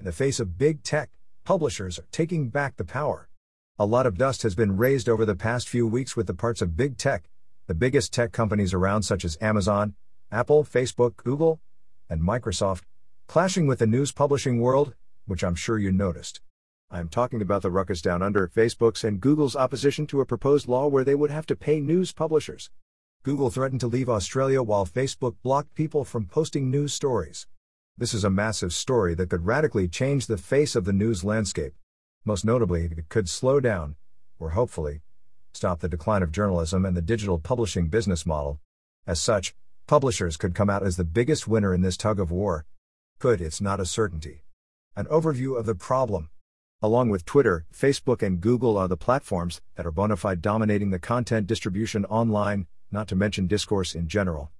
In the face of big tech, publishers are taking back the power. A lot of dust has been raised over the past few weeks with the parts of big tech, the biggest tech companies around, such as Amazon, Apple, Facebook, Google, and Microsoft, clashing with the news publishing world, which I'm sure you noticed. I am talking about the ruckus down under Facebook's and Google's opposition to a proposed law where they would have to pay news publishers. Google threatened to leave Australia while Facebook blocked people from posting news stories. This is a massive story that could radically change the face of the news landscape. Most notably, it could slow down, or hopefully, stop the decline of journalism and the digital publishing business model. As such, publishers could come out as the biggest winner in this tug of war. Could, it's not a certainty. An overview of the problem. Along with Twitter, Facebook, and Google are the platforms that are bona fide dominating the content distribution online, not to mention discourse in general.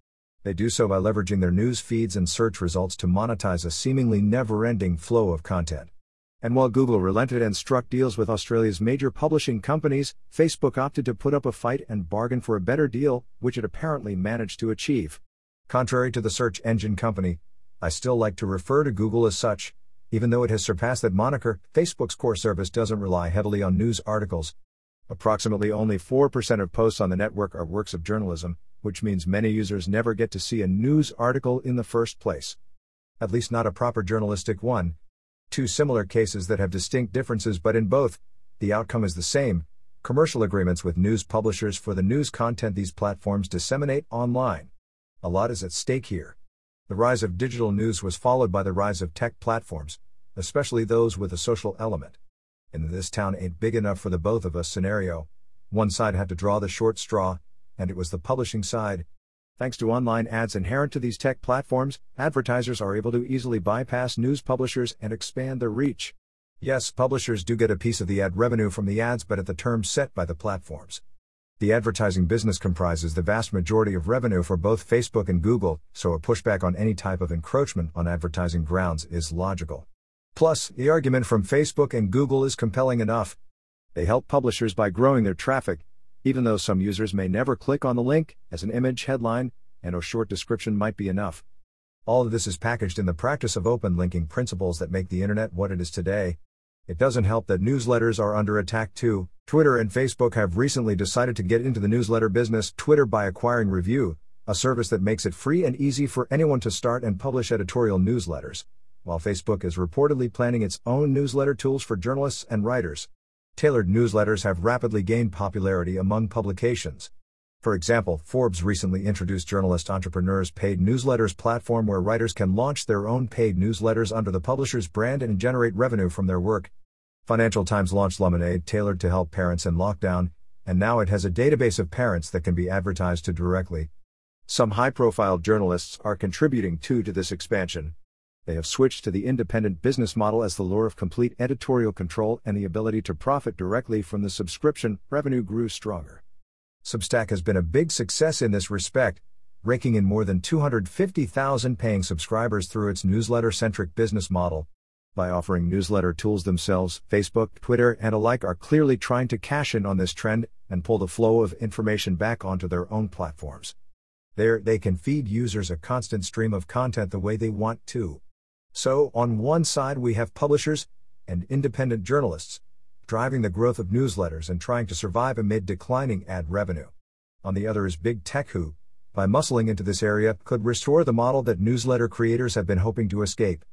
They do so by leveraging their news feeds and search results to monetize a seemingly never ending flow of content. And while Google relented and struck deals with Australia's major publishing companies, Facebook opted to put up a fight and bargain for a better deal, which it apparently managed to achieve. Contrary to the search engine company, I still like to refer to Google as such, even though it has surpassed that moniker, Facebook's core service doesn't rely heavily on news articles. Approximately only 4% of posts on the network are works of journalism, which means many users never get to see a news article in the first place. At least not a proper journalistic one. Two similar cases that have distinct differences, but in both, the outcome is the same commercial agreements with news publishers for the news content these platforms disseminate online. A lot is at stake here. The rise of digital news was followed by the rise of tech platforms, especially those with a social element. In this town ain't big enough for the both of us scenario, one side had to draw the short straw, and it was the publishing side. Thanks to online ads inherent to these tech platforms, advertisers are able to easily bypass news publishers and expand their reach. Yes, publishers do get a piece of the ad revenue from the ads, but at the terms set by the platforms. The advertising business comprises the vast majority of revenue for both Facebook and Google, so a pushback on any type of encroachment on advertising grounds is logical. Plus, the argument from Facebook and Google is compelling enough. They help publishers by growing their traffic, even though some users may never click on the link, as an image headline and a short description might be enough. All of this is packaged in the practice of open linking principles that make the internet what it is today. It doesn't help that newsletters are under attack too. Twitter and Facebook have recently decided to get into the newsletter business, Twitter by acquiring Revue, a service that makes it free and easy for anyone to start and publish editorial newsletters, while Facebook is reportedly planning its own newsletter tools for journalists and writers. Tailored newsletters have rapidly gained popularity among publications. For example, Forbes recently introduced Journalist Entrepreneur's paid newsletters platform where writers can launch their own paid newsletters under the publisher's brand and generate revenue from their work. Financial Times launched Lemonade tailored to help parents in lockdown, and now it has a database of parents that can be advertised to directly. Some high profile journalists are contributing too to this expansion. They have switched to the independent business model as the lure of complete editorial control and the ability to profit directly from the subscription revenue grew stronger. Substack has been a big success in this respect, raking in more than 250,000 paying subscribers through its newsletter centric business model. By offering newsletter tools themselves, Facebook, Twitter, and alike are clearly trying to cash in on this trend and pull the flow of information back onto their own platforms. There, they can feed users a constant stream of content the way they want to. So, on one side, we have publishers and independent journalists driving the growth of newsletters and trying to survive amid declining ad revenue. On the other is big tech who, by muscling into this area, could restore the model that newsletter creators have been hoping to escape.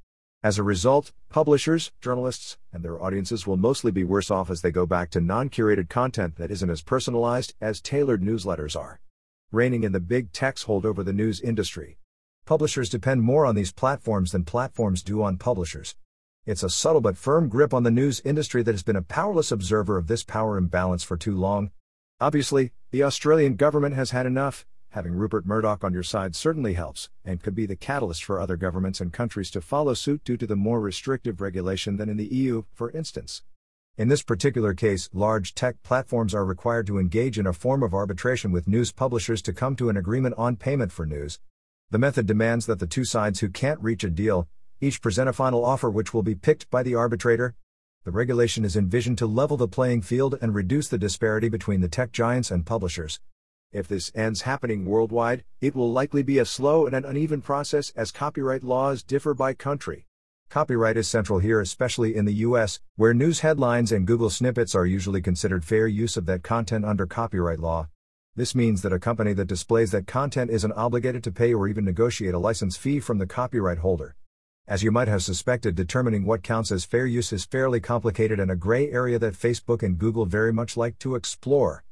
As a result, publishers, journalists, and their audiences will mostly be worse off as they go back to non curated content that isn't as personalized as tailored newsletters are. Reining in the big techs hold over the news industry. Publishers depend more on these platforms than platforms do on publishers. It's a subtle but firm grip on the news industry that has been a powerless observer of this power imbalance for too long. Obviously, the Australian government has had enough. Having Rupert Murdoch on your side certainly helps, and could be the catalyst for other governments and countries to follow suit due to the more restrictive regulation than in the EU, for instance. In this particular case, large tech platforms are required to engage in a form of arbitration with news publishers to come to an agreement on payment for news. The method demands that the two sides who can't reach a deal each present a final offer which will be picked by the arbitrator. The regulation is envisioned to level the playing field and reduce the disparity between the tech giants and publishers. If this ends happening worldwide, it will likely be a slow and an uneven process as copyright laws differ by country. Copyright is central here, especially in the US, where news headlines and Google snippets are usually considered fair use of that content under copyright law. This means that a company that displays that content isn't obligated to pay or even negotiate a license fee from the copyright holder. As you might have suspected, determining what counts as fair use is fairly complicated and a gray area that Facebook and Google very much like to explore.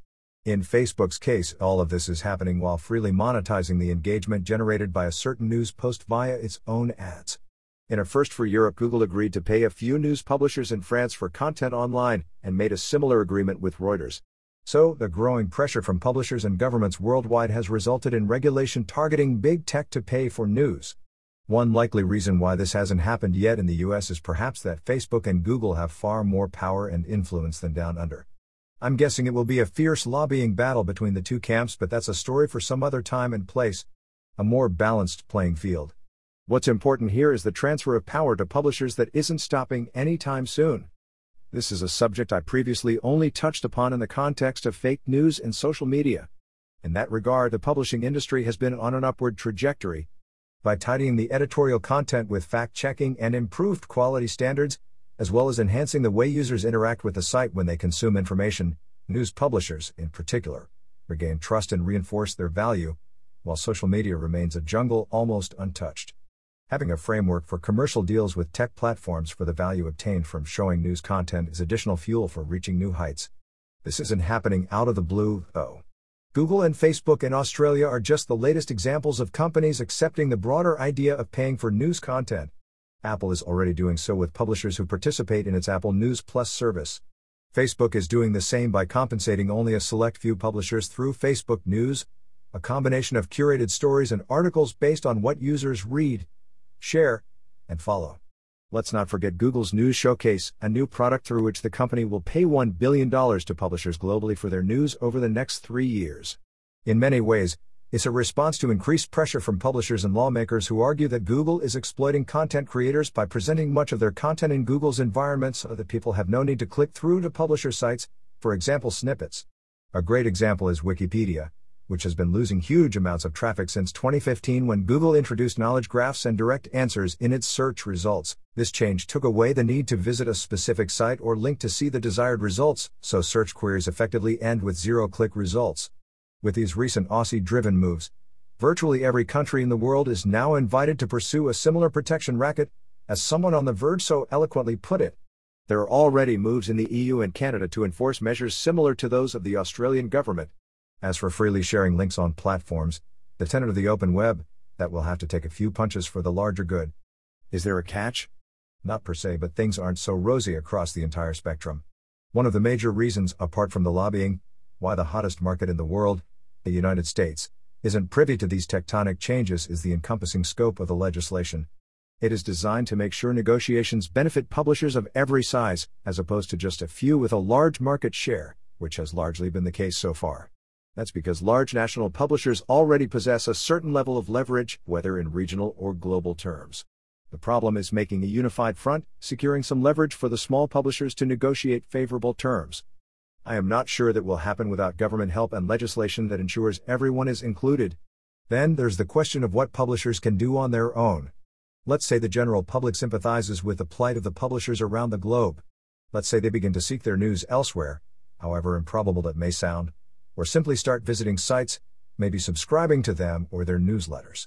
In Facebook's case, all of this is happening while freely monetizing the engagement generated by a certain news post via its own ads. In a first for Europe, Google agreed to pay a few news publishers in France for content online and made a similar agreement with Reuters. So, the growing pressure from publishers and governments worldwide has resulted in regulation targeting big tech to pay for news. One likely reason why this hasn't happened yet in the US is perhaps that Facebook and Google have far more power and influence than down under. I'm guessing it will be a fierce lobbying battle between the two camps, but that's a story for some other time and place. A more balanced playing field. What's important here is the transfer of power to publishers that isn't stopping anytime soon. This is a subject I previously only touched upon in the context of fake news and social media. In that regard, the publishing industry has been on an upward trajectory, by tidying the editorial content with fact checking and improved quality standards, as well as enhancing the way users interact with the site when they consume information, news publishers, in particular, regain trust and reinforce their value, while social media remains a jungle almost untouched. Having a framework for commercial deals with tech platforms for the value obtained from showing news content is additional fuel for reaching new heights. This isn't happening out of the blue, though. Google and Facebook in Australia are just the latest examples of companies accepting the broader idea of paying for news content. Apple is already doing so with publishers who participate in its Apple News Plus service. Facebook is doing the same by compensating only a select few publishers through Facebook News, a combination of curated stories and articles based on what users read, share, and follow. Let's not forget Google's News Showcase, a new product through which the company will pay $1 billion to publishers globally for their news over the next three years. In many ways, it's a response to increased pressure from publishers and lawmakers who argue that Google is exploiting content creators by presenting much of their content in Google's environment so that people have no need to click through to publisher sites, for example, snippets. A great example is Wikipedia, which has been losing huge amounts of traffic since 2015 when Google introduced knowledge graphs and direct answers in its search results. This change took away the need to visit a specific site or link to see the desired results, so search queries effectively end with zero click results. With these recent Aussie driven moves, virtually every country in the world is now invited to pursue a similar protection racket, as someone on The Verge so eloquently put it. There are already moves in the EU and Canada to enforce measures similar to those of the Australian government, as for freely sharing links on platforms, the tenet of the open web, that will have to take a few punches for the larger good. Is there a catch? Not per se, but things aren't so rosy across the entire spectrum. One of the major reasons, apart from the lobbying, why the hottest market in the world, the United States, isn't privy to these tectonic changes is the encompassing scope of the legislation. It is designed to make sure negotiations benefit publishers of every size, as opposed to just a few with a large market share, which has largely been the case so far. That's because large national publishers already possess a certain level of leverage, whether in regional or global terms. The problem is making a unified front, securing some leverage for the small publishers to negotiate favorable terms. I am not sure that will happen without government help and legislation that ensures everyone is included. Then there's the question of what publishers can do on their own. Let's say the general public sympathizes with the plight of the publishers around the globe. Let's say they begin to seek their news elsewhere, however improbable that may sound, or simply start visiting sites, maybe subscribing to them or their newsletters.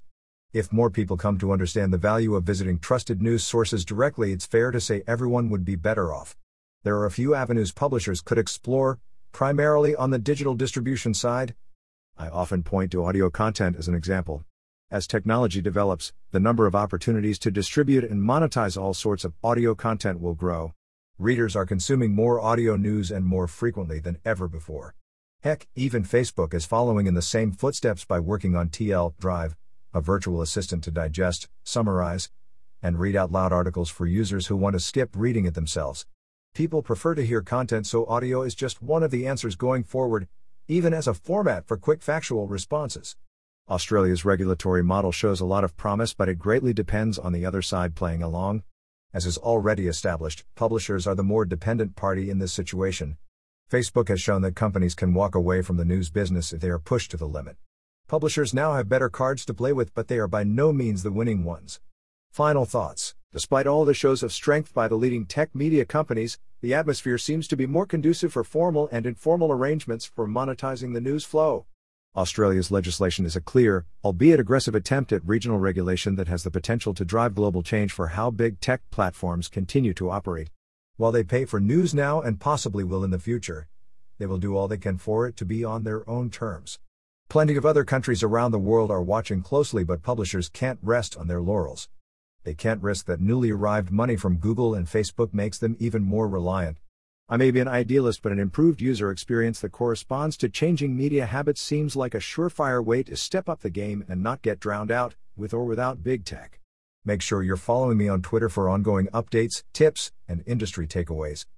If more people come to understand the value of visiting trusted news sources directly, it's fair to say everyone would be better off. There are a few avenues publishers could explore, primarily on the digital distribution side. I often point to audio content as an example. As technology develops, the number of opportunities to distribute and monetize all sorts of audio content will grow. Readers are consuming more audio news and more frequently than ever before. Heck, even Facebook is following in the same footsteps by working on TL;DR, a virtual assistant to digest, summarize, and read out loud articles for users who want to skip reading it themselves. People prefer to hear content, so audio is just one of the answers going forward, even as a format for quick factual responses. Australia's regulatory model shows a lot of promise, but it greatly depends on the other side playing along. As is already established, publishers are the more dependent party in this situation, Facebook has shown that companies can walk away from the news business if they are pushed to the limit. Publishers now have better cards to play with, but they are by no means the winning ones. Final thoughts Despite all the shows of strength by the leading tech media companies, the atmosphere seems to be more conducive for formal and informal arrangements for monetizing the news flow. Australia's legislation is a clear, albeit aggressive attempt at regional regulation that has the potential to drive global change for how big tech platforms continue to operate. While they pay for news now and possibly will in the future, they will do all they can for it to be on their own terms. Plenty of other countries around the world are watching closely, but publishers can't rest on their laurels. They can't risk that newly arrived money from Google and Facebook makes them even more reliant. I may be an idealist, but an improved user experience that corresponds to changing media habits seems like a surefire way to step up the game and not get drowned out, with or without big tech. Make sure you're following me on Twitter for ongoing updates, tips, and industry takeaways.